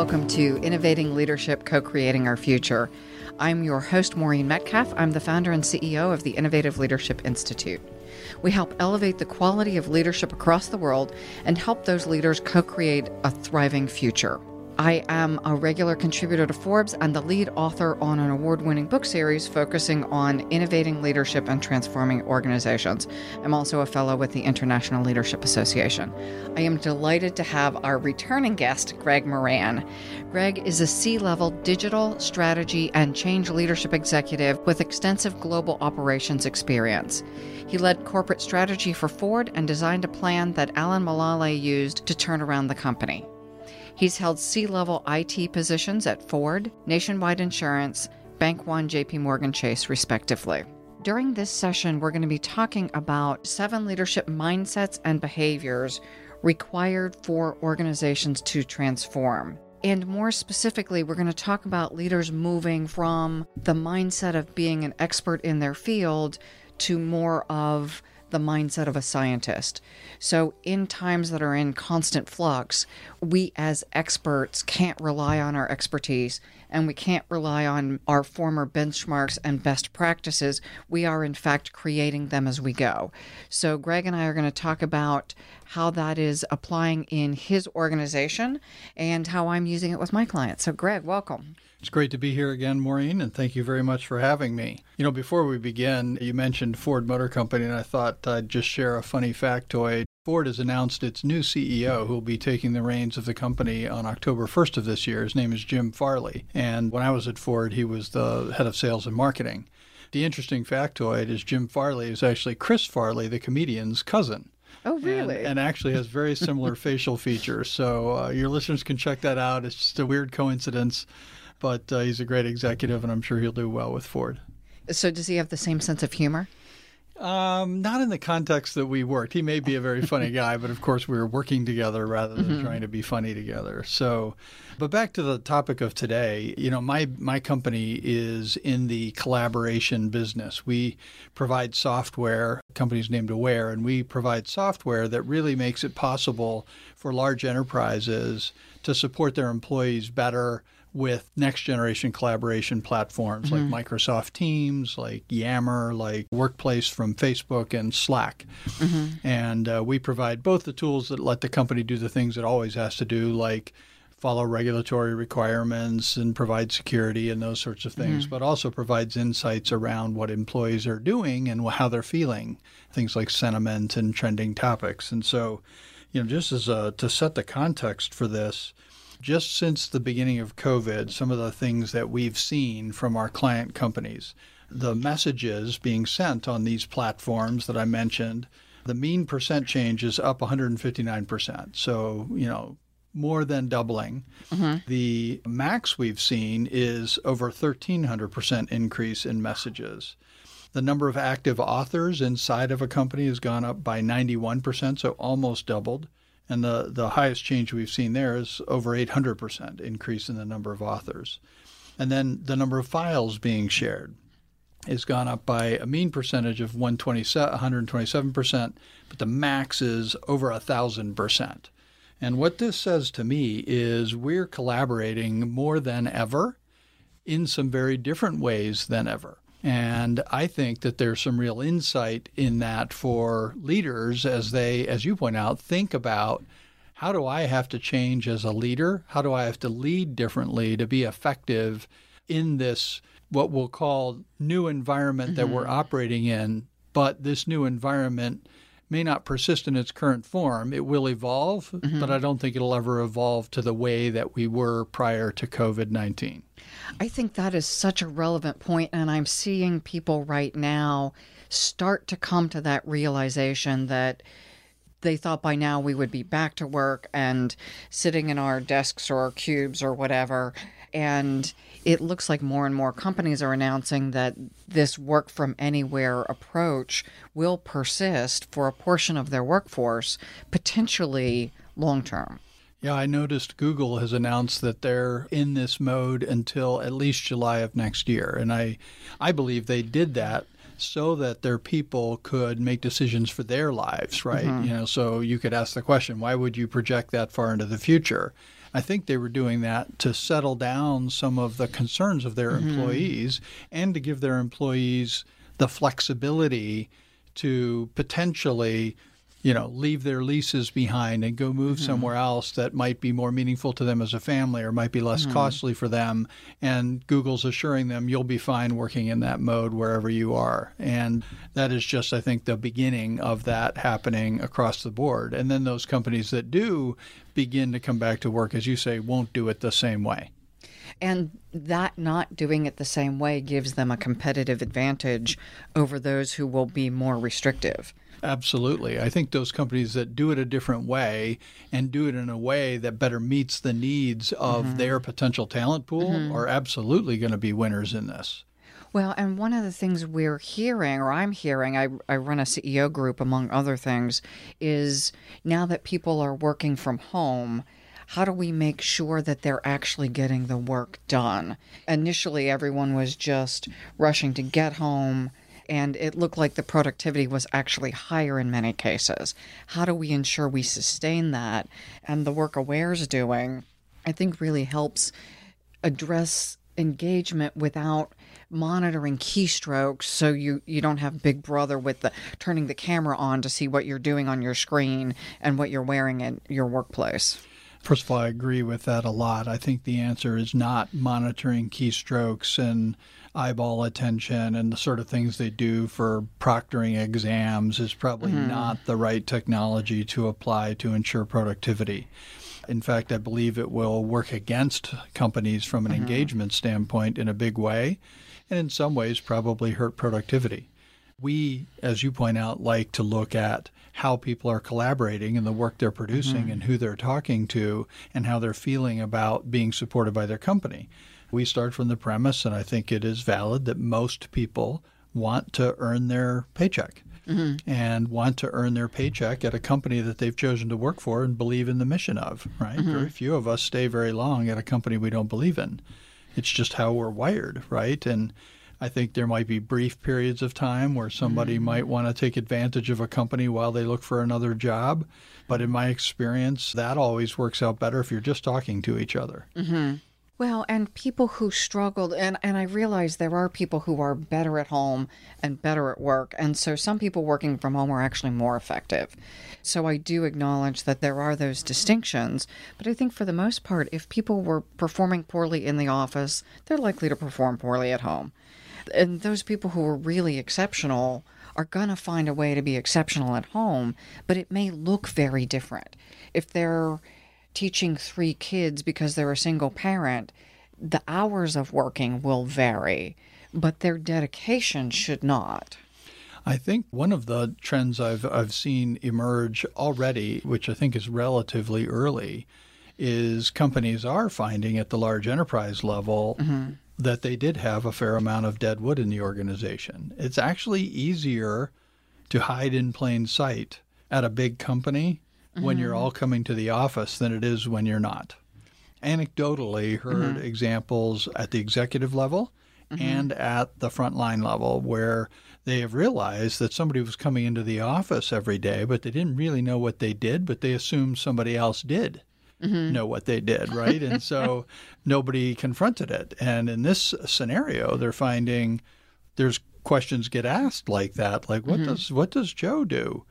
Welcome to Innovating Leadership Co Creating Our Future. I'm your host, Maureen Metcalf. I'm the founder and CEO of the Innovative Leadership Institute. We help elevate the quality of leadership across the world and help those leaders co create a thriving future. I am a regular contributor to Forbes and the lead author on an award winning book series focusing on innovating leadership and transforming organizations. I'm also a fellow with the International Leadership Association. I am delighted to have our returning guest, Greg Moran. Greg is a C level digital strategy and change leadership executive with extensive global operations experience. He led corporate strategy for Ford and designed a plan that Alan Mulally used to turn around the company. He's held C level IT positions at Ford, Nationwide Insurance, Bank One, JP Morgan Chase, respectively. During this session, we're going to be talking about seven leadership mindsets and behaviors required for organizations to transform. And more specifically, we're going to talk about leaders moving from the mindset of being an expert in their field to more of the mindset of a scientist. So, in times that are in constant flux, we as experts can't rely on our expertise and we can't rely on our former benchmarks and best practices. We are, in fact, creating them as we go. So, Greg and I are going to talk about how that is applying in his organization and how I'm using it with my clients. So, Greg, welcome. It's great to be here again, Maureen, and thank you very much for having me. You know, before we begin, you mentioned Ford Motor Company, and I thought I'd just share a funny factoid. Ford has announced its new CEO who will be taking the reins of the company on October 1st of this year. His name is Jim Farley. And when I was at Ford, he was the head of sales and marketing. The interesting factoid is Jim Farley is actually Chris Farley, the comedian's cousin. Oh, really? And, and, actually has very similar facial features. So uh, your listeners can check that out. It's just a weird coincidence but uh, he's a great executive, and I'm sure he'll do well with Ford. So, does he have the same sense of humor? Um, not in the context that we worked. He may be a very funny guy, but of course we were working together rather than mm-hmm. trying to be funny together. So, but back to the topic of today, you know, my my company is in the collaboration business. We provide software. Company's named Aware, and we provide software that really makes it possible for large enterprises to support their employees better with next generation collaboration platforms mm-hmm. like Microsoft Teams, like Yammer, like Workplace from Facebook and Slack. Mm-hmm. And uh, we provide both the tools that let the company do the things it always has to do, like follow regulatory requirements and provide security and those sorts of things, mm-hmm. but also provides insights around what employees are doing and how they're feeling, things like sentiment and trending topics. And so, you know, just as a, to set the context for this, just since the beginning of COVID, some of the things that we've seen from our client companies, the messages being sent on these platforms that I mentioned, the mean percent change is up 159%. So, you know, more than doubling. Mm-hmm. The max we've seen is over 1300% increase in messages. The number of active authors inside of a company has gone up by 91%, so almost doubled. And the, the highest change we've seen there is over 800% increase in the number of authors. And then the number of files being shared has gone up by a mean percentage of 127%, but the max is over 1,000%. And what this says to me is we're collaborating more than ever in some very different ways than ever. And I think that there's some real insight in that for leaders as they, as you point out, think about how do I have to change as a leader? How do I have to lead differently to be effective in this, what we'll call new environment mm-hmm. that we're mm-hmm. operating in? But this new environment may not persist in its current form. It will evolve, mm-hmm. but I don't think it'll ever evolve to the way that we were prior to COVID 19. I think that is such a relevant point, and I'm seeing people right now start to come to that realization that they thought by now we would be back to work and sitting in our desks or our cubes or whatever. And it looks like more and more companies are announcing that this work from anywhere approach will persist for a portion of their workforce, potentially long term. Yeah, I noticed Google has announced that they're in this mode until at least July of next year. And I I believe they did that so that their people could make decisions for their lives, right? Mm-hmm. You know, so you could ask the question, why would you project that far into the future? I think they were doing that to settle down some of the concerns of their mm-hmm. employees and to give their employees the flexibility to potentially you know, leave their leases behind and go move mm-hmm. somewhere else that might be more meaningful to them as a family or might be less mm-hmm. costly for them. And Google's assuring them you'll be fine working in that mode wherever you are. And that is just, I think, the beginning of that happening across the board. And then those companies that do begin to come back to work, as you say, won't do it the same way. And that not doing it the same way gives them a competitive advantage over those who will be more restrictive. Absolutely. I think those companies that do it a different way and do it in a way that better meets the needs of mm-hmm. their potential talent pool mm-hmm. are absolutely going to be winners in this. Well, and one of the things we're hearing, or I'm hearing, I, I run a CEO group among other things, is now that people are working from home, how do we make sure that they're actually getting the work done? Initially, everyone was just rushing to get home and it looked like the productivity was actually higher in many cases. How do we ensure we sustain that? And the work Aware's doing, I think, really helps address engagement without monitoring keystrokes so you you don't have big brother with the turning the camera on to see what you're doing on your screen and what you're wearing in your workplace First of all, I agree with that a lot. I think the answer is not monitoring keystrokes and eyeball attention and the sort of things they do for proctoring exams is probably mm-hmm. not the right technology to apply to ensure productivity. In fact, I believe it will work against companies from an mm-hmm. engagement standpoint in a big way, and in some ways, probably hurt productivity. We, as you point out, like to look at how people are collaborating and the work they're producing mm-hmm. and who they're talking to and how they're feeling about being supported by their company. We start from the premise, and I think it is valid, that most people want to earn their paycheck. Mm-hmm. and want to earn their paycheck at a company that they've chosen to work for and believe in the mission of, right? Mm-hmm. Very few of us stay very long at a company we don't believe in. It's just how we're wired, right? And I think there might be brief periods of time where somebody mm-hmm. might want to take advantage of a company while they look for another job. But in my experience, that always works out better if you're just talking to each other. Mm-hmm. Well, and people who struggled, and, and I realize there are people who are better at home and better at work. And so some people working from home are actually more effective. So I do acknowledge that there are those distinctions. But I think for the most part, if people were performing poorly in the office, they're likely to perform poorly at home. And those people who are really exceptional are going to find a way to be exceptional at home, but it may look very different. If they're teaching three kids because they're a single parent, the hours of working will vary, but their dedication should not. I think one of the trends I've I've seen emerge already, which I think is relatively early, is companies are finding at the large enterprise level mm-hmm. That they did have a fair amount of dead wood in the organization. It's actually easier to hide in plain sight at a big company mm-hmm. when you're mm-hmm. all coming to the office than it is when you're not. Anecdotally, heard mm-hmm. examples at the executive level mm-hmm. and at the frontline level where they have realized that somebody was coming into the office every day, but they didn't really know what they did, but they assumed somebody else did. Mm-hmm. know what they did, right? and so nobody confronted it. And in this scenario, they're finding there's questions get asked like that, like what mm-hmm. does what does Joe do?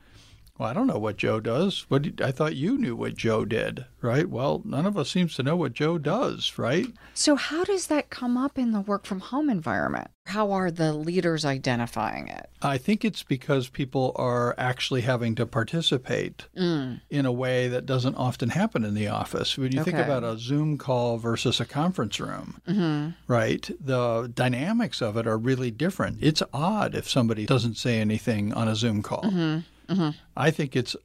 Well, I don't know what Joe does. What did, I thought you knew what Joe did, right? Well, none of us seems to know what Joe does, right? So how does that come up in the work from home environment? How are the leaders identifying it? I think it's because people are actually having to participate mm. in a way that doesn't often happen in the office. When you okay. think about a Zoom call versus a conference room, mm-hmm. right? The dynamics of it are really different. It's odd if somebody doesn't say anything on a Zoom call. Mm-hmm Mm-hmm. I think it's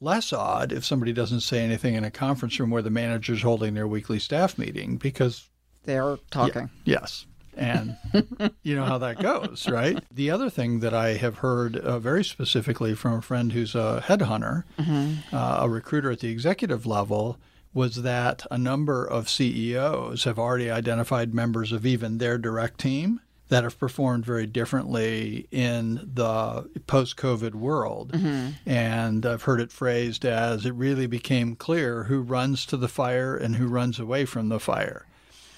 less odd if somebody doesn't say anything in a conference room where the manager's holding their weekly staff meeting because they're talking. yes. And you know how that goes, right? The other thing that I have heard uh, very specifically from a friend who's a headhunter, mm-hmm. uh, a recruiter at the executive level, was that a number of CEOs have already identified members of even their direct team that have performed very differently in the post COVID world. Mm-hmm. And I've heard it phrased as it really became clear who runs to the fire and who runs away from the fire.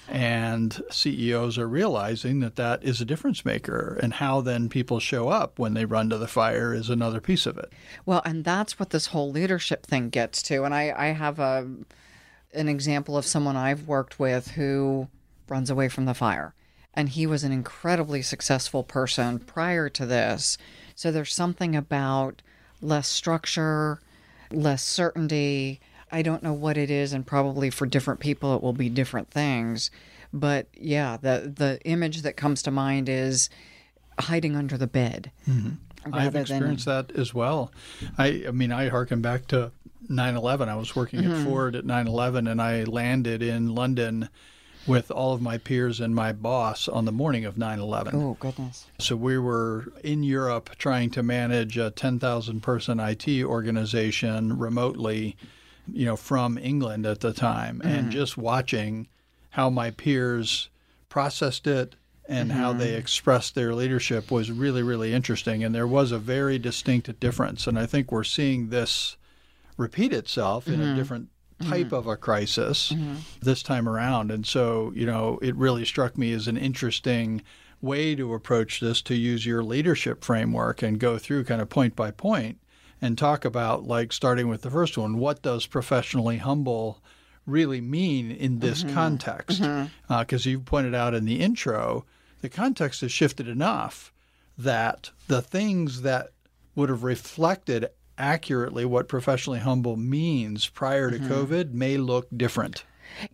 And CEOs are realizing that that is a difference maker. And how then people show up when they run to the fire is another piece of it. Well, and that's what this whole leadership thing gets to. And I, I have a an example of someone I've worked with who runs away from the fire. And he was an incredibly successful person prior to this. So there's something about less structure, less certainty. I don't know what it is, and probably for different people it will be different things. But yeah, the the image that comes to mind is hiding under the bed. Mm-hmm. I've experienced than... that as well. I, I mean, I harken back to 9/11. I was working mm-hmm. at Ford at 9/11, and I landed in London with all of my peers and my boss on the morning of 9/11. Oh goodness! So we were in Europe trying to manage a 10,000 person IT organization remotely, you know, from England at the time, mm-hmm. and just watching how my peers processed it and mm-hmm. how they expressed their leadership was really really interesting and there was a very distinct difference and I think we're seeing this repeat itself in mm-hmm. a different type mm-hmm. of a crisis mm-hmm. this time around. And so, you know, it really struck me as an interesting way to approach this to use your leadership framework and go through kind of point by point and talk about, like, starting with the first one, what does professionally humble really mean in this mm-hmm. context? Because mm-hmm. uh, you pointed out in the intro, the context has shifted enough that the things that would have reflected accurately what professionally humble means prior to mm-hmm. COVID may look different.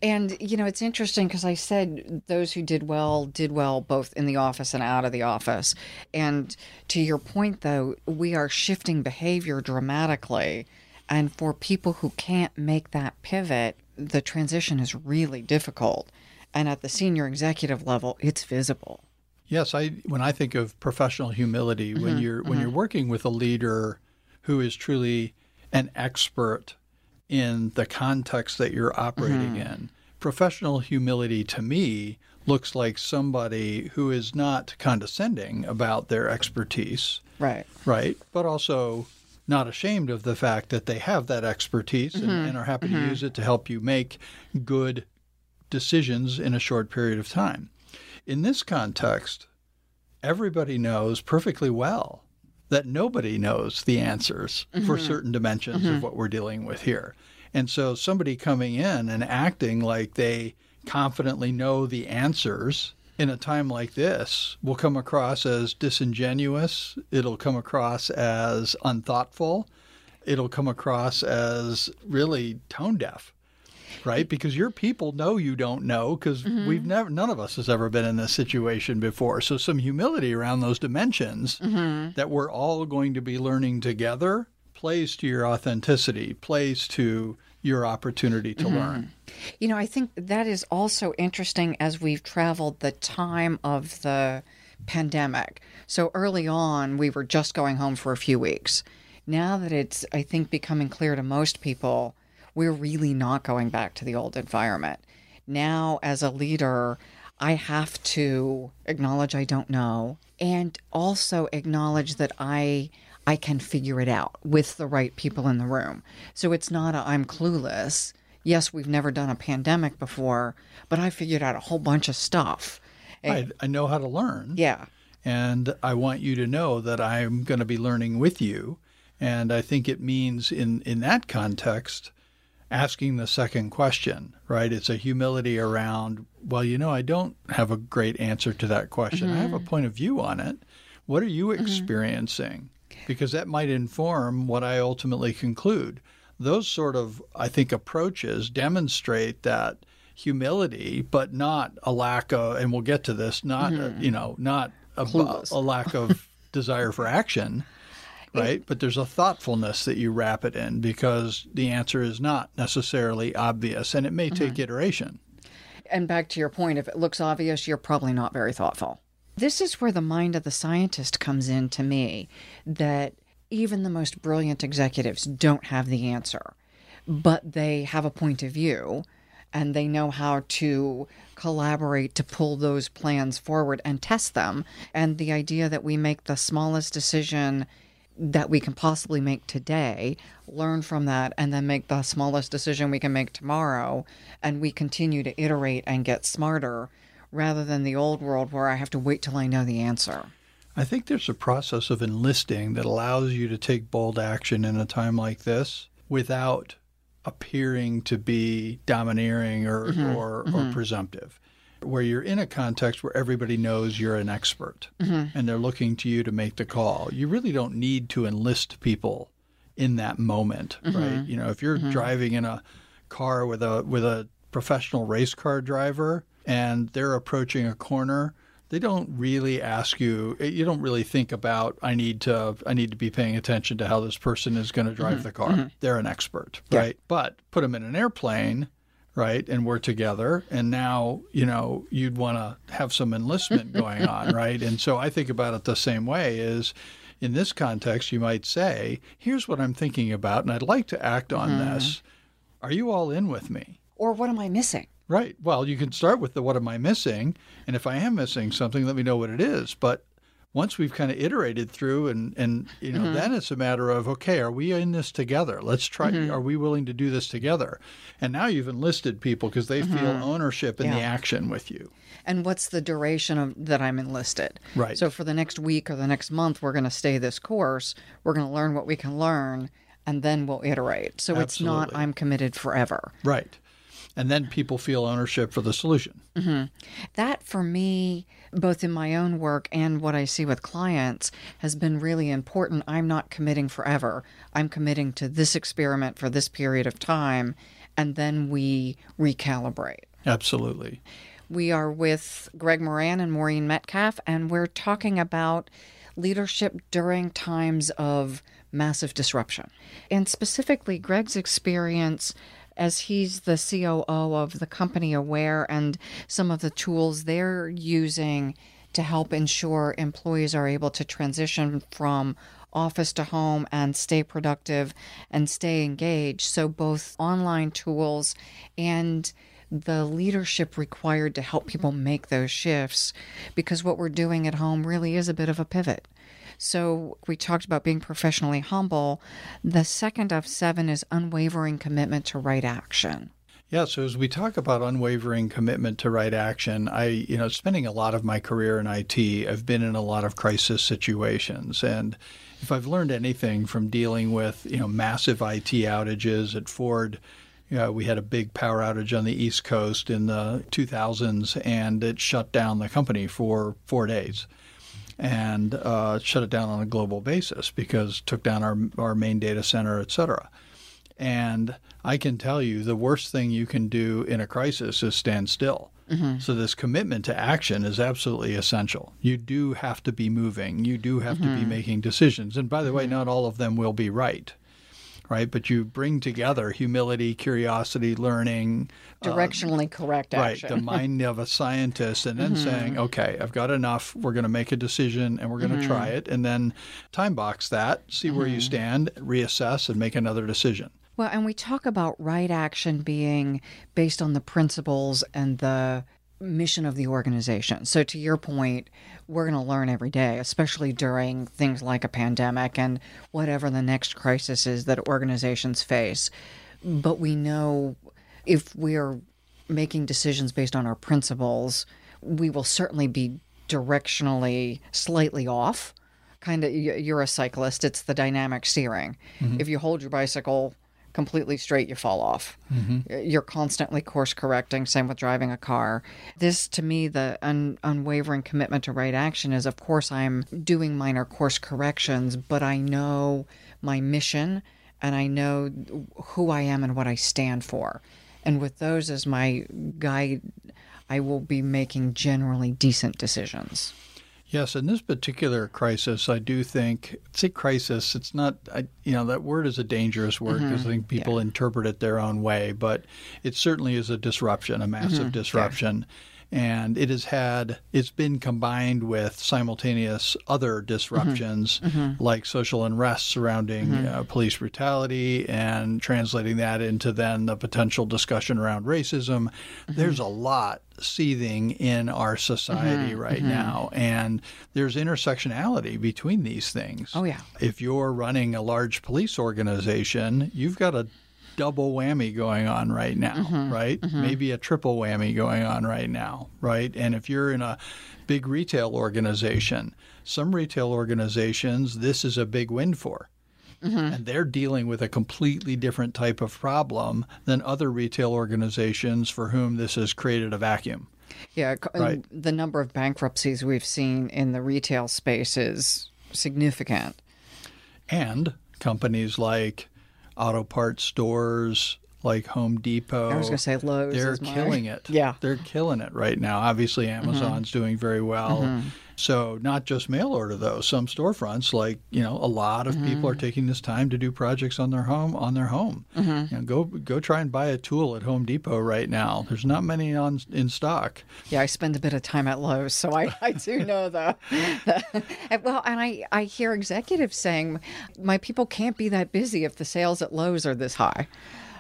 And, you know, it's interesting because I said those who did well did well both in the office and out of the office. And to your point, though, we are shifting behavior dramatically. And for people who can't make that pivot, the transition is really difficult. And at the senior executive level, it's visible. Yes, I when I think of professional humility, mm-hmm, when you're mm-hmm. when you're working with a leader who is truly an expert in the context that you're operating mm-hmm. in. Professional humility to me looks like somebody who is not condescending about their expertise. Right. Right. But also not ashamed of the fact that they have that expertise mm-hmm. and, and, are happy mm-hmm. to use it to help you make good decisions in a short period of time. In this context, everybody knows perfectly well that nobody knows the answers mm-hmm. for certain dimensions mm-hmm. of what we're dealing with here. And so somebody coming in and acting like they confidently know the answers in a time like this will come across as disingenuous. It'll come across as unthoughtful. It'll come across as really tone deaf right? Because your people know you don't know because mm-hmm. we've never, none of us has ever been in this situation before. So some humility around those dimensions mm-hmm. that we're all going to be learning together plays to your authenticity, plays to your opportunity to mm-hmm. learn. You know, I think that is also interesting as we've traveled the time of the pandemic. So early on, we were just going home for a few weeks. Now that it's, I think, becoming clear to most people we're really not going back to the old environment. Now, as a leader, I have to acknowledge I don't know and also acknowledge that I I can figure it out with the right people in the room. So it's not i am clueless. Yes, we've never done a pandemic before, but I figured out a whole bunch of stuff. I, I know how to learn. Yeah. And I want you to know that I'm going to be learning with you. And I think it means in, in that context, asking the second question, right? It's a humility around, well, you know, I don't have a great answer to that question. Mm-hmm. I have a mm-hmm. point of view on it. What are you mm-hmm. experiencing? Because that might inform what I ultimately conclude. Those sort of, I think, approaches demonstrate that humility, but not a lack of, and we'll get to this, not, mm-hmm. a, you know, not a, a lack of desire for action right? But there's a thoughtfulness that you wrap it in because the answer is not necessarily obvious and it may take mm-hmm. iteration. And back to your point, if it looks obvious, you're probably not very thoughtful. This is where the mind of the scientist comes in to me that even the most brilliant executives don't have the answer, but they have a point of view and they know how to collaborate to pull those plans forward and test them. And the idea that we make the smallest decision that we can possibly make today, learn from that, and then make the smallest decision we can make tomorrow, and we continue to iterate and get smarter rather than the old world where I have to wait till I know the answer. I think there's a process of enlisting that allows you to take bold action in a time like this without appearing to be domineering or, mm-hmm. or, mm-hmm. or presumptive where you're in a context where everybody knows you're an expert mm-hmm. and they're looking to you to make the call. You really don't need to enlist people in that moment, mm-hmm. right? You know, if you're mm-hmm. driving in a car with a with a professional race car driver and they're approaching a corner, they don't really ask you you don't really think about i need to i need to be paying attention to how this person is going to drive mm-hmm. the car mm-hmm. they're an expert right but put them in an airplane right and we're together and now you know you'd want to have some enlistment going on right and so i think about it the same way is in this context you might say here's what i'm thinking about and i'd like to act on mm-hmm. this are you all in with me or what am i missing Right. Well, you can start with the what am I missing? And if I am missing something, let me know what it is. But once we've kind of iterated through and and you know mm-hmm. then it's a matter of okay are we in this together let's try mm-hmm. are we willing to do this together and now you've enlisted people because they mm-hmm. feel ownership in yeah. the action with you and what's the duration of that i'm enlisted right so for the next week or the next month we're going to stay this course we're going to learn what we can learn and then we'll iterate so Absolutely. it's not i'm committed forever right and then people feel ownership for the solution. Mm-hmm. That, for me, both in my own work and what I see with clients, has been really important. I'm not committing forever. I'm committing to this experiment for this period of time, and then we recalibrate. Absolutely. We are with Greg Moran and Maureen Metcalf, and we're talking about leadership during times of massive disruption. And specifically, Greg's experience as he's the COO of the company Aware and some of the tools they're using to help ensure employees are able to transition from office to home and stay productive and stay engaged. So, both online tools and the leadership required to help people make those shifts because what we're doing at home really is a bit of a pivot. So we talked about being professionally humble. The second of seven is unwavering commitment to right action. Yeah, so as we talk about unwavering commitment to right action, I, you know, spending a lot of my career in IT, I've been in a lot of crisis situations. And if I've learned anything from dealing with, you know, massive IT outages at Ford, you know, we had a big power outage on the East Coast in the 2000s and it shut down the company for four days and uh, shut it down on a global basis because took down our our main data center, et cetera. And I can tell you the worst thing you can do in a crisis is stand still. Mm-hmm. So this commitment to action is absolutely essential. You do have to be moving. You do have mm-hmm. to be mm-hmm. making decisions. And by the way, mm-hmm. not all of them will be right right? But you bring together humility, curiosity, learning, uh, directionally uh, correct action. Right, the mind of a scientist, and then mm-hmm. saying, okay, I've got enough. We're going to make a decision, and we're going to mm-hmm. try it, and then time box that, see mm-hmm. where you mm-hmm. stand, reassess, and make another decision. Well, and we talk about right action being based on the principles and the mission of the organization. So, to your point, we're going to learn every day, especially during things like a pandemic and whatever the next crisis is that organizations face. But we know if we're making decisions based on our principles, we will certainly be directionally slightly off. Kind of, you're a cyclist, it's the dynamic steering. Mm-hmm. If you hold your bicycle completely straight, you fall off. Mm-hmm. You're constantly course correcting. Same with driving a car. This, to me, the un- unwavering commitment to right action is, of course, I'm doing minor course corrections, but I know my mission and I know who I am and what I stand for. And with those as my guide, I will be making generally decent decisions. Yes, in this particular crisis, I do think say crisis. It's not, I, you know, that word is a dangerous word because mm-hmm. I think people yeah. interpret it their own way, but it certainly is a disruption, a massive mm-hmm. disruption. And it has had it's been combined with simultaneous other disruptions Mm-hmm. like social unrest surrounding uh, police brutality and translating that into then the potential discussion around racism Mm-hmm. there's a lot seething in our society Mm-hmm. right now and there's intersectionality between these things Oh, yeah. if you're running a large police organization you've got a double whammy going on right now, Mm-hmm. right? Maybe a triple whammy going on right now, right? And if you're in a big retail organization, some retail organizations, this is a big win for. Mm-hmm. And they're dealing with a completely different type of problem than other retail organizations for whom this has created a vacuum. Yeah, Right. the number of bankruptcies we've seen in the retail space is significant. And companies like auto parts stores, like Home Depot, I was going to say Lowe's. they're killing it. Yeah. They're killing it right now. Obviously, mm-hmm. Amazon's doing very well. Mm-hmm. So, not just mail order though. Some storefronts, like you know, a lot of people are mm-hmm. taking this time to do projects on their home. On their home, mm-hmm. you know, go go try and buy a tool at Home Depot right now. There's not many on in stock. Yeah, I spend a bit of time at Lowe's, so I, I do know the- well, and I, I hear executives saying, my people can't be that busy if the sales at Lowe's are this high.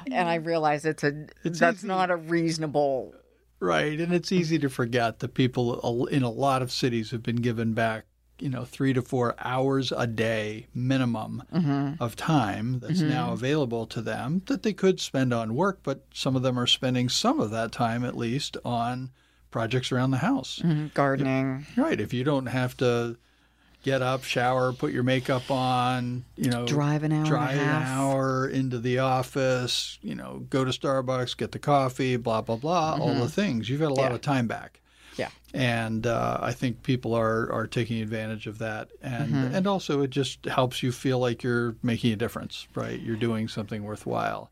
And I mm-hmm. realize it's a that's easy. not a reasonable. Right, and it's easy to forget that people in a lot of cities have been given back, you know, three to four hours a day minimum mm-hmm. of time that's now mm-hmm. available to them that they could spend on work, but some of them are spending some of that time at least on projects around the house. Mm-hmm. Gardening. Right, if you don't have to get up, shower, put your makeup on, you know, Drive an hour and a drive half. an hour into the office, you know, go to Starbucks, get the coffee, blah blah blah, all the things. You've got a lot Mm-hmm. Yeah. of time back. Yeah. And uh, I think people are, are taking advantage of that, and Mm-hmm. and also it just helps you feel like you're making a difference, right? You're doing something worthwhile.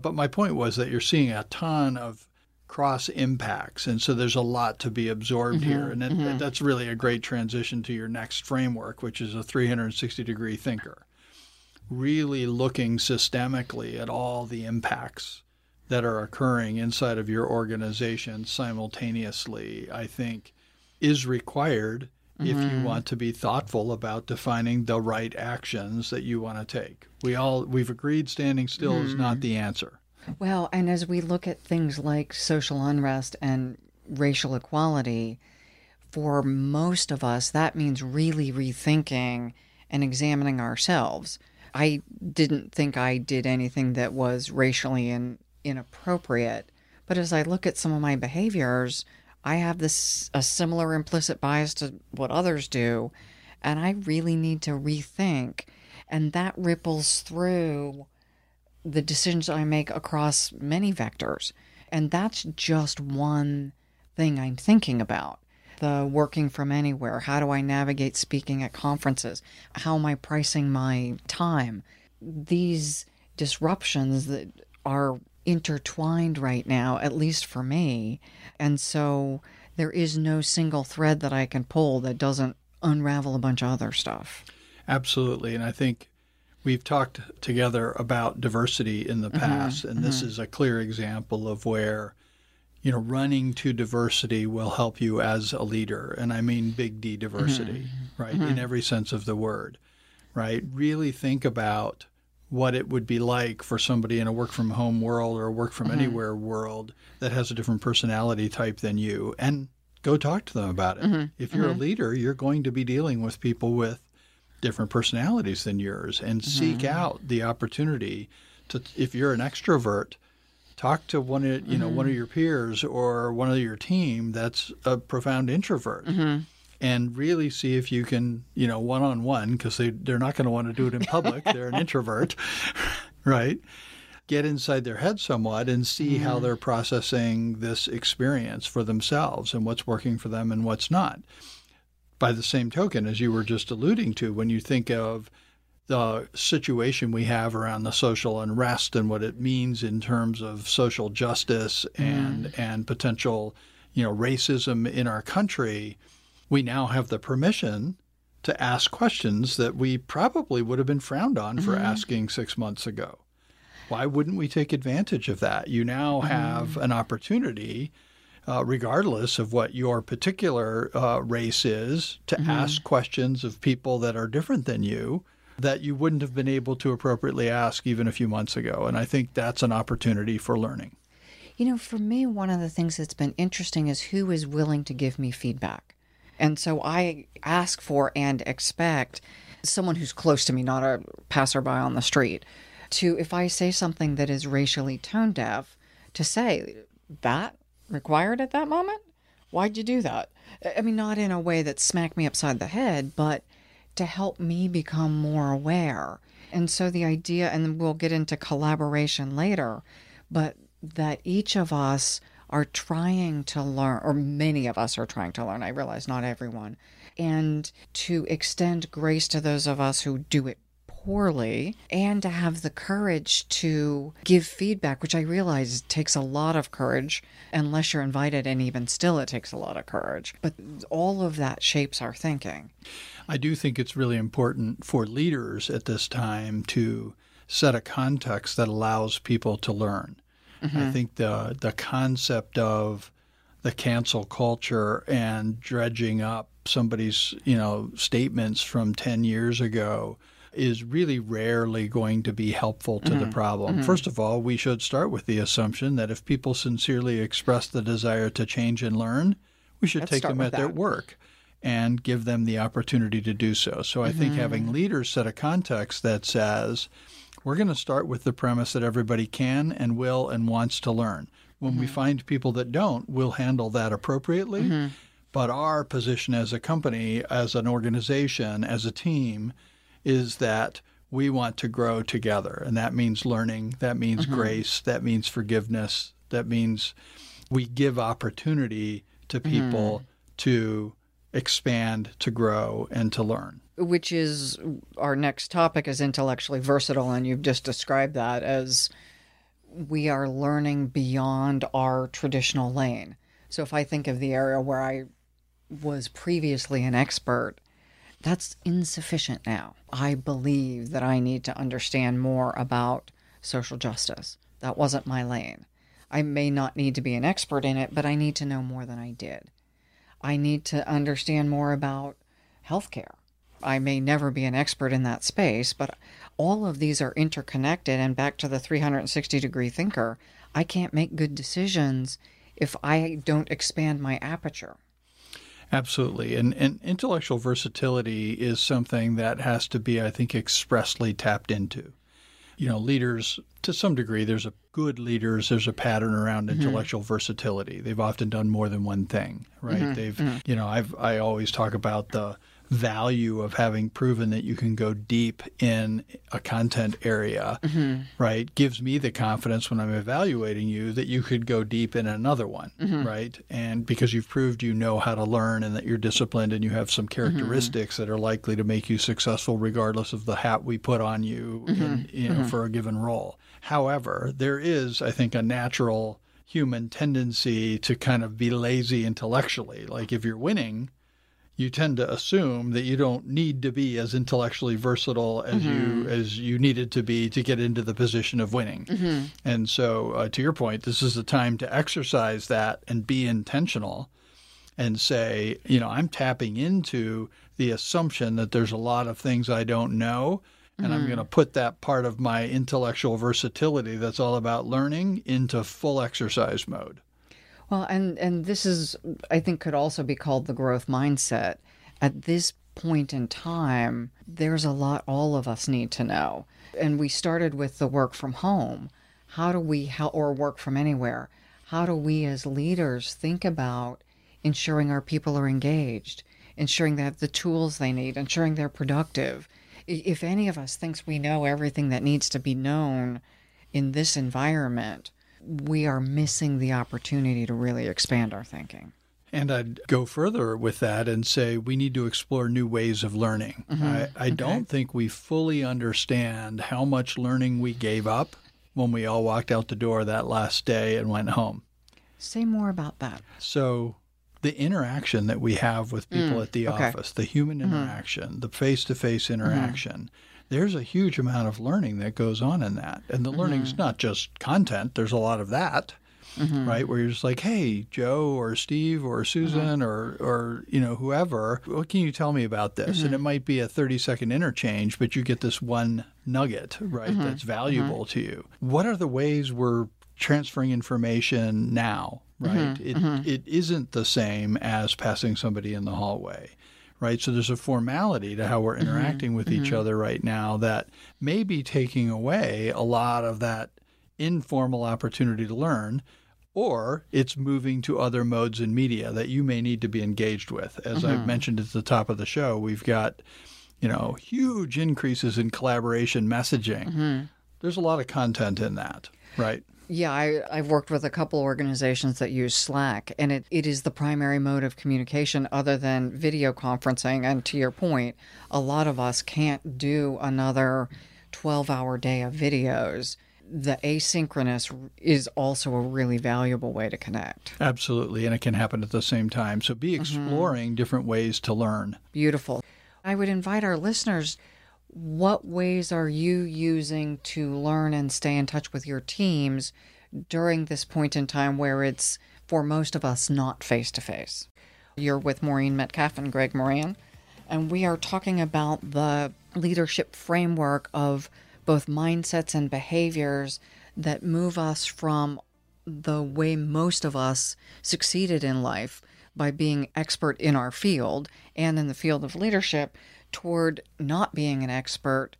But my point was that you're seeing a ton of cross impacts, and so there's a lot to be absorbed Mm-hmm. here, and that, mm-hmm. that's really a great transition to your next framework, which is a 360 degree thinker. Really looking systemically at all the impacts that are occurring inside of your organization simultaneously, I think, is required if you mm-hmm. want to be thoughtful about defining the right actions that you want to take. We all we've agreed standing still is not mm-hmm. the answer. Well, and as we look at things like social unrest and racial equality, for most of us, that means really rethinking and examining ourselves. I didn't think I did anything that was racially in, inappropriate, but as I look at some of my behaviors, I have this a similar implicit bias to what others do, and I really need to rethink, and that ripples through the decisions I make across many vectors. And that's just one thing I'm thinking about. The working from anywhere. How do I navigate speaking at conferences? How am I pricing my time? These disruptions that are intertwined right now, at least for me. And so there is no single thread that I can pull that doesn't unravel a bunch of other stuff. Absolutely. And I think we've talked together about diversity in the mm-hmm. past, and this mm-hmm. is a clear example of where, you know, running to diversity will help you as a leader. And I mean big D diversity, mm-hmm. right? In every sense of the word, right? Really think about what it would be like for somebody in a work from home world or a work from anywhere world that has a different personality type than you and go talk to them about it. If you're a leader, you're going to be dealing with people with different personalities than yours and seek mm-hmm. out the opportunity to if you're an extrovert talk to one of you know one of mm-hmm. your peers or one of your team that's a profound introvert mm-hmm. and really see if you can you know one on one because they they're not going to want to do it in public. They're an introvert right? Get inside their head somewhat and see how they're processing this experience for themselves and what's working for them and what's not by the same token, as you were just alluding to, when you think of the situation we have around the social unrest and what it means in terms of social justice mm. and and potential, you know, racism in our country, we now have the permission to ask questions that we probably would have been frowned on for mm-hmm. asking six months ago. Why wouldn't we take advantage of that? You now mm-hmm. have an opportunity uh, regardless of what your particular uh, race is, to mm-hmm. ask questions of people that are different than you that you wouldn't have been able to appropriately ask even a few months ago. And I think that's an opportunity for learning. You know, for me, one of the things that's been interesting is who is willing to give me feedback. And so I ask for and expect someone who's close to me, not a passerby on the street, to, if I say something that is racially tone deaf, to say, that required at that moment? Why'd you do that? I mean, not in a way that smacked me upside the head, but to help me become more aware. And so the idea, and we'll get into collaboration later, but that each of us are trying to learn, or many of us are trying to learn. I realize not everyone. And to extend grace to those of us who do it poorly and to have the courage to give feedback, which I realize takes a lot of courage, unless you're invited, and even still, it takes a lot of courage. But all of that shapes our thinking. I do think it's really important for leaders at this time to set a context that allows people to learn. Mm-hmm. I think the the concept of the cancel culture and dredging up somebody's you know statements from 10 years ago is really rarely going to be helpful to mm-hmm. the problem. Mm-hmm. First of all, we should start with the assumption that if people sincerely express the desire to change and learn, we should Let's take them at that. their work and give them the opportunity to do so. So I mm-hmm. think having leaders set a context that says, we're going to start with the premise that everybody can and will and wants to learn. When we mm-hmm. find people that don't, we'll handle that appropriately. Mm-hmm. But our position as a company, as an organization, as a team, is that we want to grow together. And that means learning, that means mm-hmm. grace, that means forgiveness, that means we give opportunity to people mm-hmm. to expand, to grow, and to learn. Which is our next topic is intellectually versatile, and you've just described that as we are learning beyond our traditional lane. So if I think of the area where I was previously an expert, that's insufficient now. I believe that I need to understand more about social justice. That wasn't my lane. I may not need to be an expert in it, but I need to know more than I did. I need to understand more about healthcare. I may never be an expert in that space, but all of these are interconnected. And back to the 360 degree thinker, I can't make good decisions if I don't expand my aperture. Absolutely. And, and intellectual versatility is something that has to be, I think, expressly tapped into. You know, leaders, to some degree, there's a good leaders, there's a pattern around mm-hmm. intellectual versatility. They've often done more than one thing, right? Mm-hmm. They've, mm-hmm. you know, I've, I always talk about the, value of having proven that you can go deep in a content area, mm-hmm. right, gives me the confidence when I'm evaluating you that you could go deep in another one, mm-hmm. right? And because you've proved you know how to learn and that you're disciplined and you have some characteristics mm-hmm. that are likely to make you successful regardless of the hat we put on you, in, mm-hmm. you know, mm-hmm. for a given role. However, there is, I think, a natural human tendency to kind of be lazy intellectually. Like if you're winning, you tend to assume that you don't need to be as intellectually versatile as mm-hmm. you as you needed to be to get into the position of winning. Mm-hmm. And so, uh, to your point, this is the time to exercise that and be intentional, and say, you know, I'm tapping into the assumption that there's a lot of things I don't know. And mm-hmm. I'm going to put that part of my intellectual versatility that's all about learning into full exercise mode. Well, and and this is I think could also be called the growth mindset. At this point in time, there's a lot all of us need to know. And we started with the work from home. How do we how or work from anywhere? How do we as leaders think about ensuring our people are engaged, ensuring they have the tools they need, ensuring they're productive? If any of us thinks we know everything that needs to be known in this environment, we are missing the opportunity to really expand our thinking. And I'd go further with that and say we need to explore new ways of learning. Mm-hmm. I, I okay. don't think we fully understand how much learning we gave up when we all walked out the door that last day and went home. Say more about that. So, the interaction that we have with people mm, at the okay. office, the human mm-hmm. interaction, the face to face interaction, mm-hmm there's a huge amount of learning that goes on in that. And the mm-hmm. learning's not just content, there's a lot of that. Mm-hmm. right? Where you're just like, hey, Joe or Steve or mm-hmm. Susan or, or, you know, whoever, what can you tell me about this? And mm-hmm. it might be a 30 second interchange, but you get this one nugget, right, that's valuable to you. What are the ways we're transferring information now, right? It, it isn't the same as passing somebody in the hallway right? So there's a formality to how we're mm-hmm. interacting with each mm-hmm. other right now that may be taking away a lot of that informal opportunity to learn. Or it's moving to other modes in media that you may need to be engaged with. As I've mm-hmm. mentioned at the top of the show, we've got, you know, huge increases in collaboration messaging. There's a lot of content in that, right? Yeah, I, I've worked with a couple organizations that use Slack, and it, it is the primary mode of communication other than video conferencing. And to your point, a lot of us can't do another 12 hour day of videos. The asynchronous is also a really valuable way to connect. Absolutely. And it can happen at the same time. So be mm-hmm. exploring different ways to learn. Beautiful. I would invite our listeners what ways are you using to learn and stay in touch with your teams during this point in time where it's for most of us not face to face? You're with Maureen Metcalf and Greg Moran, and we are talking about the leadership framework of both mindsets and behaviors that move us from the way most of us succeeded in life by being expert in our field and in the field of leadership toward not being an expert,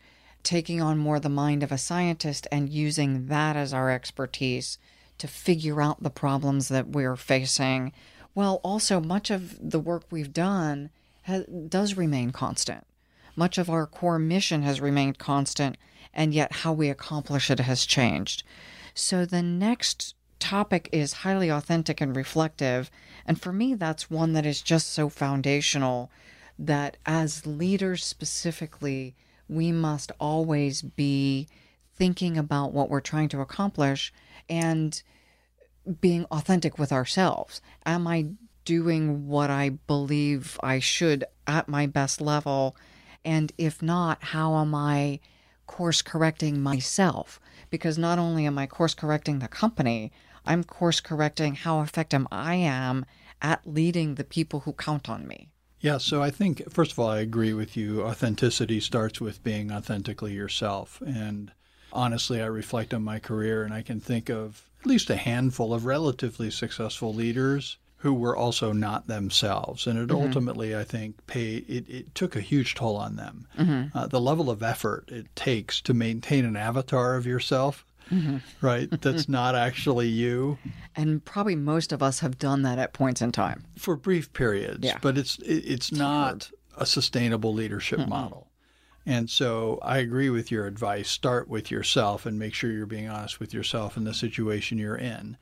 taking on more the mind of a scientist and using that as our expertise to figure out the problems that we're facing. Well, also, much of the work we've done has, does remain constant. Much of our core mission has remained constant, and yet how we accomplish it has changed. So the next topic is highly authentic and reflective. And for me, that's one that is just so foundational that as leaders specifically, we must always be thinking about what we're trying to accomplish and being authentic with ourselves. Am I doing what I believe I should at my best level? And if not, how am I course correcting myself? Because not only am I course correcting the company, I'm course correcting how effective I am at leading the people who count on me. Yeah, so I think, first of all, I agree with you. Authenticity starts with being authentically yourself. And honestly, I reflect on my career and I can think of at least a handful of relatively successful leaders who were also not themselves. And it ultimately, I think, paid, it, it took a huge toll on them. Uh, the level of effort it takes to maintain an avatar of yourself. Mm-hmm. Right, that's not actually you And probably most of us have done that at points in time. for brief periods, Yeah. but it's it, it's not a sustainable leadership model. And so I agree with your advice. Start with yourself and make sure you're being honest with yourself in the situation you're in.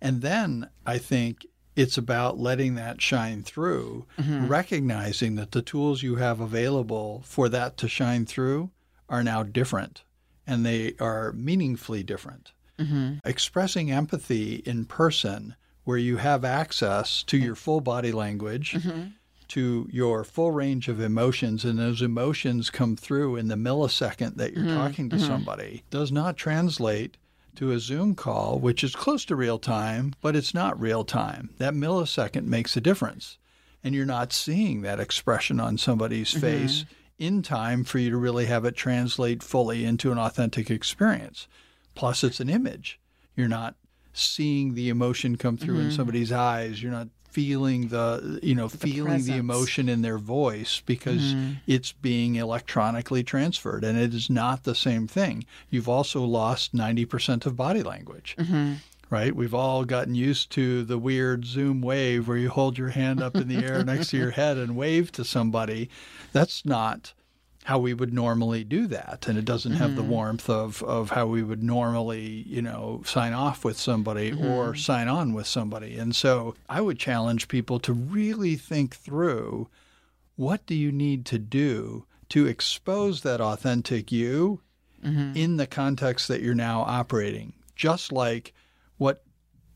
And then I think it's about letting that shine through, mm-hmm. recognizing that the tools you have available for that to shine through are now different and they are meaningfully different. Mm-hmm. Expressing empathy in person where you have access to your mm-hmm. full body language, mm-hmm. to your full range of emotions, and those emotions come through in the millisecond that you're talking to somebody, does not translate to a Zoom call, which is close to real time, but it's not real time. That millisecond makes a difference. And you're not seeing that expression on somebody's face in time for you to really have it translate fully into an authentic experience. Plus, it's an image. You're not seeing the emotion come through in mm-hmm. somebody's eyes. You're not feeling the you know feeling presence. the emotion in their voice because mm. it's being electronically transferred and it is not the same thing you've also lost 90% of body language mm-hmm. Right? We've all gotten used to the weird zoom wave where you hold your hand up in the air next to your head and wave to somebody. That's not how we would normally do that and it doesn't have the mm-hmm. warmth of, of how we would normally you know sign off with somebody mm-hmm. or sign on with somebody. And so i would challenge people to really think through what do you need to do to expose that authentic you mm-hmm. in the context that you're now operating? Just like what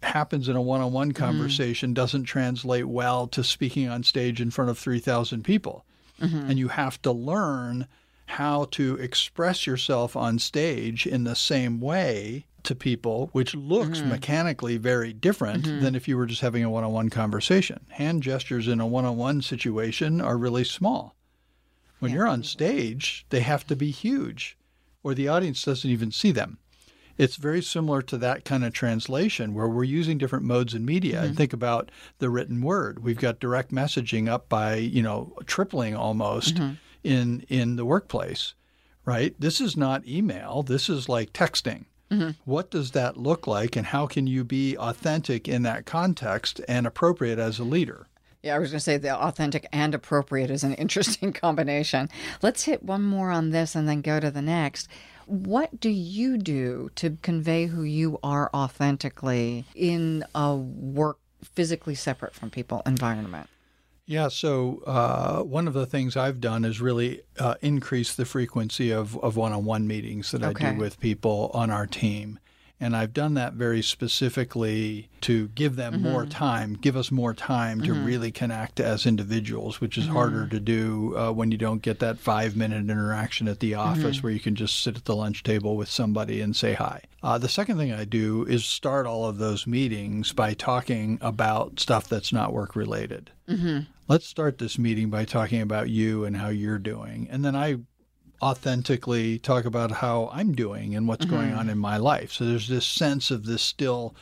happens in a one-on-one conversation doesn't translate well to speaking on stage in front of 3000 people and you have to learn how to express yourself on stage in the same way to people, which looks mm-hmm. mechanically very different mm-hmm. than if you were just having a one on one conversation. Hand gestures in a one on one situation are really small. When yeah. you're on stage, they have to be huge, or the audience doesn't even see them. It's very similar to that kind of translation where we're using different modes in media. Mm-hmm. And think about the written word. We've got direct messaging up by, you know, tripling almost mm-hmm. in in the workplace, right? This is not email. This is like texting. Mm-hmm. What does that look like, and how can you be authentic in that context and appropriate as a leader? Yeah, I was going to say the authentic and appropriate is an interesting combination. Let's hit one more on this and then go to the next. What do you do to convey who you are authentically in a work physically separate from people environment? Yeah, so uh, one of the things I've done is really uh, increase the frequency of, of one-on-one meetings that okay. I do with people on our team. And I've done that very specifically to give them mm-hmm. more time, give us more time mm-hmm. to really connect as individuals, which is mm-hmm. harder to do uh, when you don't get that five minute interaction at the office mm-hmm. where you can just sit at the lunch table with somebody and say hi. Uh, the second thing I do is start all of those meetings by talking about stuff that's not work related. Mm-hmm. Let's start this meeting by talking about you and how you're doing. And then I authentically talk about how I'm doing and what's mm-hmm. going on in my life. So there's this sense of this still,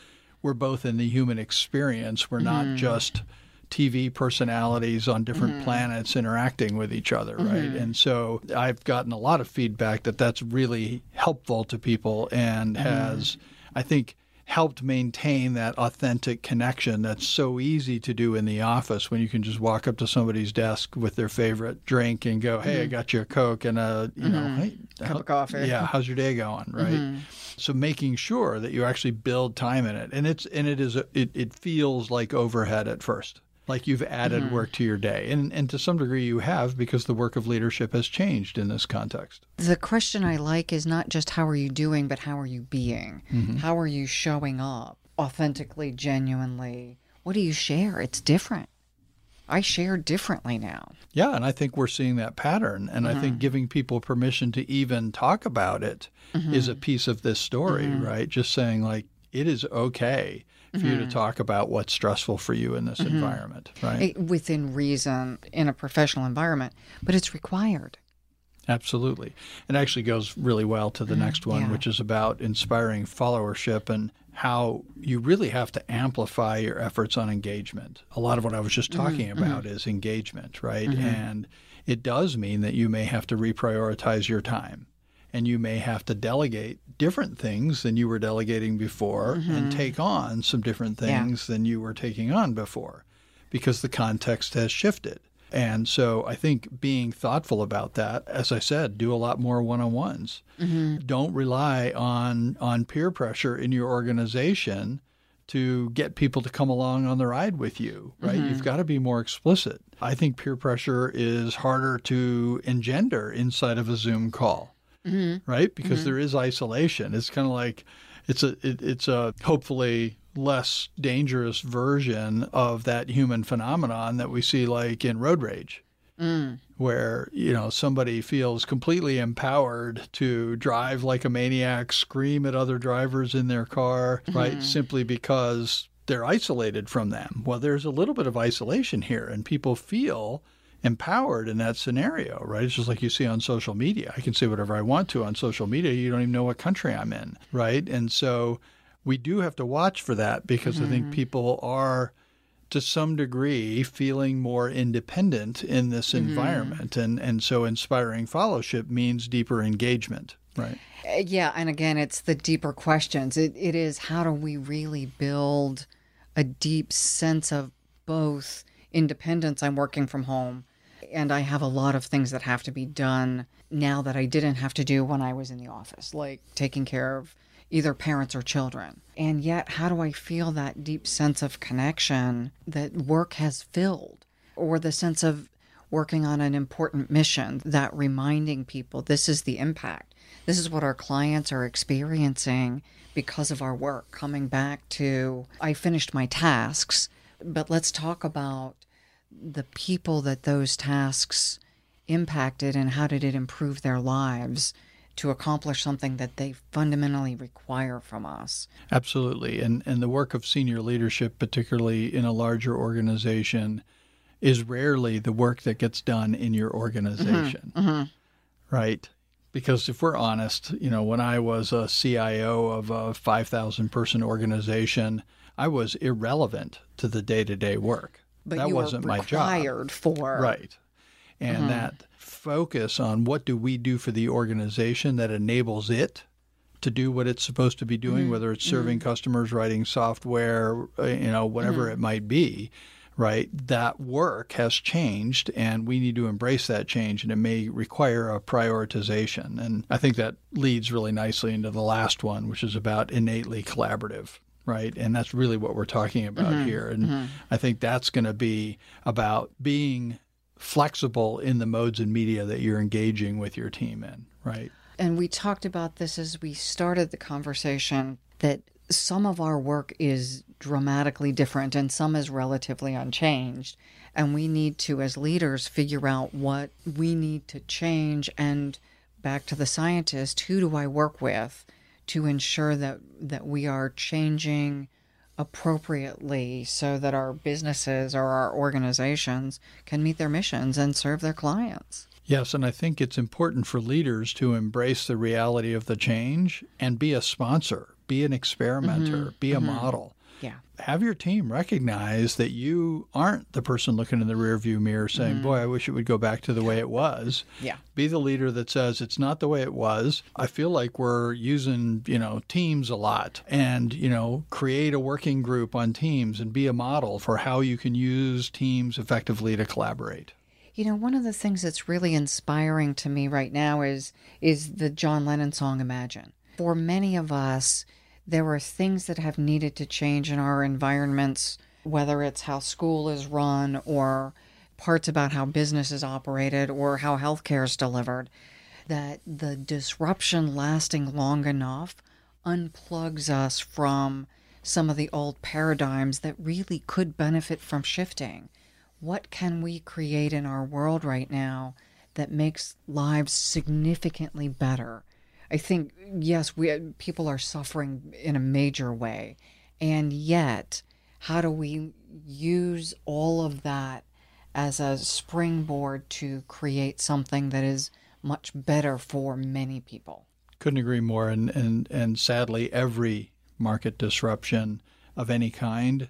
we're both in the human experience. We're mm-hmm. not just TV personalities on different mm-hmm. planets interacting with each other, right? Mm-hmm. And so I've gotten a lot of feedback that that's really helpful to people and mm-hmm. has, I think, helped maintain that authentic connection that's so easy to do in the office when you can just walk up to somebody's desk with their favorite drink and go, "Hey, mm-hmm. I got you a coke and a you mm-hmm. know, hey, cup how, of coffee." Yeah, how's your day going? Right. Mm-hmm. So making sure that you actually build time in it, and it's and it is a, it it feels like overhead at first like you've added mm-hmm. work to your day. And, and to some degree, you have because the work of leadership has changed in this context. The question I like is not just how are you doing, but how are you being? Mm-hmm. How are you showing up authentically, genuinely? What do you share? It's different. I share differently now. Yeah, and I think we're seeing that pattern. And mm-hmm. I think mm-hmm. giving people permission to even talk about it mm-hmm. is a piece of this story, mm-hmm. right? Just saying, like, it is okay for mm-hmm. you to mm-hmm. talk about what's stressful for you in this mm-hmm. environment, right? Within reason in a professional environment, but it's required. Absolutely. It actually goes really well to the mm-hmm. next one, yeah. which is about inspiring followership and how you really have to amplify your efforts on engagement. A lot of what I was just mm-hmm. talking mm-hmm. about is engagement, right? And it does mean that you may have to reprioritize your time and you may have to delegate different things than you were delegating before mm-hmm. and take on some different things yeah. than you were taking on before because the context has shifted. And so I think being thoughtful about that, as I said, do a lot more one-on-ones. Mm-hmm. Don't rely on on peer pressure in your organization to get people to come along on the ride with you, right? Mm-hmm. You've got to be more explicit. I think peer pressure is harder to engender inside of a Zoom call mm-hmm. right? Because mm-hmm. there is isolation. It's kind of like it's a it, it's a hopefully less dangerous version of that human phenomenon that we see like in road rage. Mm. Where you know somebody feels completely empowered to drive like a maniac, scream at other drivers in their car, mm-hmm. right? Simply because they're isolated from them. Well, there's a little bit of isolation here, and people feel empowered in that scenario, right? It's just like you see on social media. I can say whatever I want to on social media. You don't even know what country I'm in, right? And so we do have to watch for that because mm-hmm. I think mm-hmm. people are to some degree feeling more independent in this mm-hmm. environment and and so inspiring fellowship means deeper engagement right uh, yeah and again it's the deeper questions it, it is how do we really build a deep sense of both independence i'm working from home and I have a lot of things that have to be done now that I didn't have to do when I was in the office, like taking care of either parents or children. And yet, how do I feel that deep sense of connection that work has filled, or the sense of working on an important mission that reminding people this is the impact? This is what our clients are experiencing because of our work. Coming back to, I finished my tasks, but let's talk about the people that those tasks impacted and how did it improve their lives to accomplish something that they fundamentally require from us. Absolutely. And and the work of senior leadership, particularly in a larger organization, is rarely the work that gets done in your organization. Mm-hmm. Mm-hmm. Right? Because if we're honest, you know, when I was a CIO of a 5,000 person organization, I was irrelevant to the day-to-day work. But that you wasn't were my job. for Right. And Mm-hmm. that focus on what do we do for the organization that enables it to do what it's supposed to be doing, Mm-hmm. whether it's serving customers, writing software, uh, you know, whatever Mm-hmm. it might be, right? That work has changed and we need to embrace that change and it may require a prioritization. And I think that leads really nicely into the last one, which is about innately collaborative. Right. And that's really what we're talking about Mm-hmm. here. And I think that's going to be about being flexible in the modes and media that you're engaging with your team in. Right. and we talked about this as we started the conversation that some of our work is dramatically different and some is relatively unchanged and we need to as leaders figure out what we need to change and back to the scientist who do i work with to ensure that that we are changing appropriately so that our businesses or our organizations can meet their missions and serve their clients. Yes, and I think it's important for leaders to embrace the reality of the change and be a sponsor, be an experimenter, mm-hmm. be a mm-hmm. model. Yeah Have your team recognize that you aren't the person looking in the rearview mirror saying, mm-hmm. Boy, I wish it would go back to the way it was. yeah Be the leader that says it's not the way it was. I feel like we're using, you know, teams a lot and, you know, create a working group on teams and be a model for how you can use teams effectively to collaborate. You know, one of the things that's really inspiring to me right now is is the John Lennon song Imagine. For many of us, there are things that have needed to change in our environments, whether it's how school is run or parts about how business is operated or how healthcare is delivered, that the disruption lasting long enough unplugs us from some of the old paradigms that really could benefit from shifting what can we create in our world right now that makes lives significantly better? I think yes, we people are suffering in a major way, and yet, how do we use all of that as a springboard to create something that is much better for many people? Couldn't agree more. And, and, and sadly, every market disruption of any kind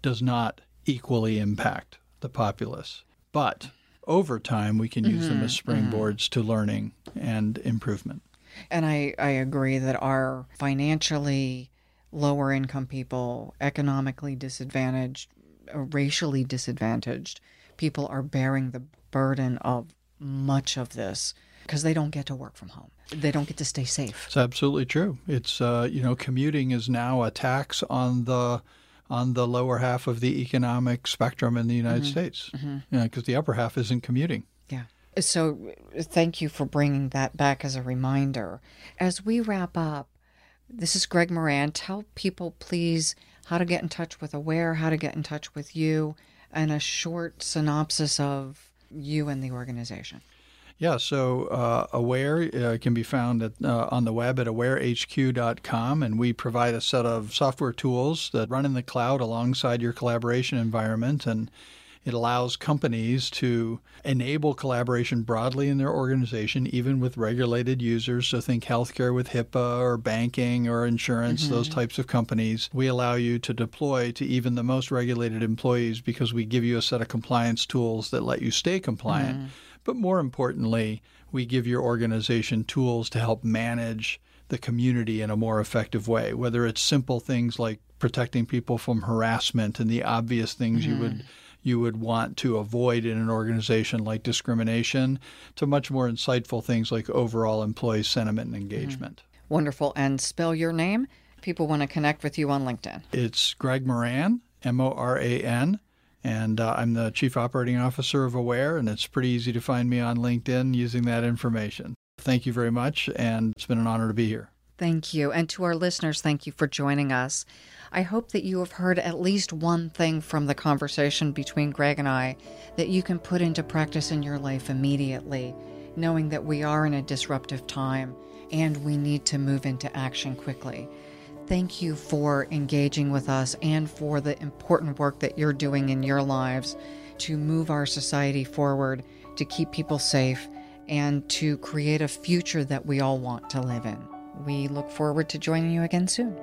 does not equally impact the populace. But over time, we can use them as mm-hmm. Mm-hmm. springboards to learning and improvement. And I, I agree that our financially lower income people, economically disadvantaged, uh, racially disadvantaged people are bearing the burden of much of this because they don't get to work from home. They don't get to stay safe. It's absolutely true. It's uh, you know, commuting is now a tax on the on the lower half of the economic spectrum in the United States, because the upper half isn't commuting. So thank you for bringing that back as a reminder. As we wrap up, this is Greg Moran. Tell people, please, how to get in touch with Aware, how to get in touch with you, and a short synopsis of you and the organization. Yeah, so uh, Aware uh, can be found at, uh, on the web at awarehq.com, and we provide a set of software tools that run in the cloud alongside your collaboration environment. And it allows companies to enable collaboration broadly in their organization, even with regulated users. So think healthcare with HIPAA or banking or insurance, those mm-hmm. types of companies. We allow you to deploy to even the most regulated employees because we give you a set of compliance tools that let you stay compliant. Mm-hmm. But more importantly, we give your organization tools to help manage the community in a more effective way, whether it's simple things like protecting people from harassment and the obvious things you would mm-hmm. You would want to avoid in an organization like discrimination to much more insightful things like overall employee sentiment and engagement. Wonderful. And spell your name. People want to connect with you on LinkedIn. It's Greg Moran, M O R A N, and uh, I'm the Chief Operating Officer of Aware, and it's pretty easy to find me on LinkedIn using that information. Thank you very much, and it's been an honor to be here. Thank you. And to our listeners, thank you for joining us. I hope that you have heard at least one thing from the conversation between Greg and I that you can put into practice in your life immediately. knowing that we are in a disruptive time and we need to move into action quickly. Thank you for engaging with us and for the important work that you're doing in your lives to move our society forward, to keep people safe, and to create a future that we all want to live in. We look forward to joining you again soon.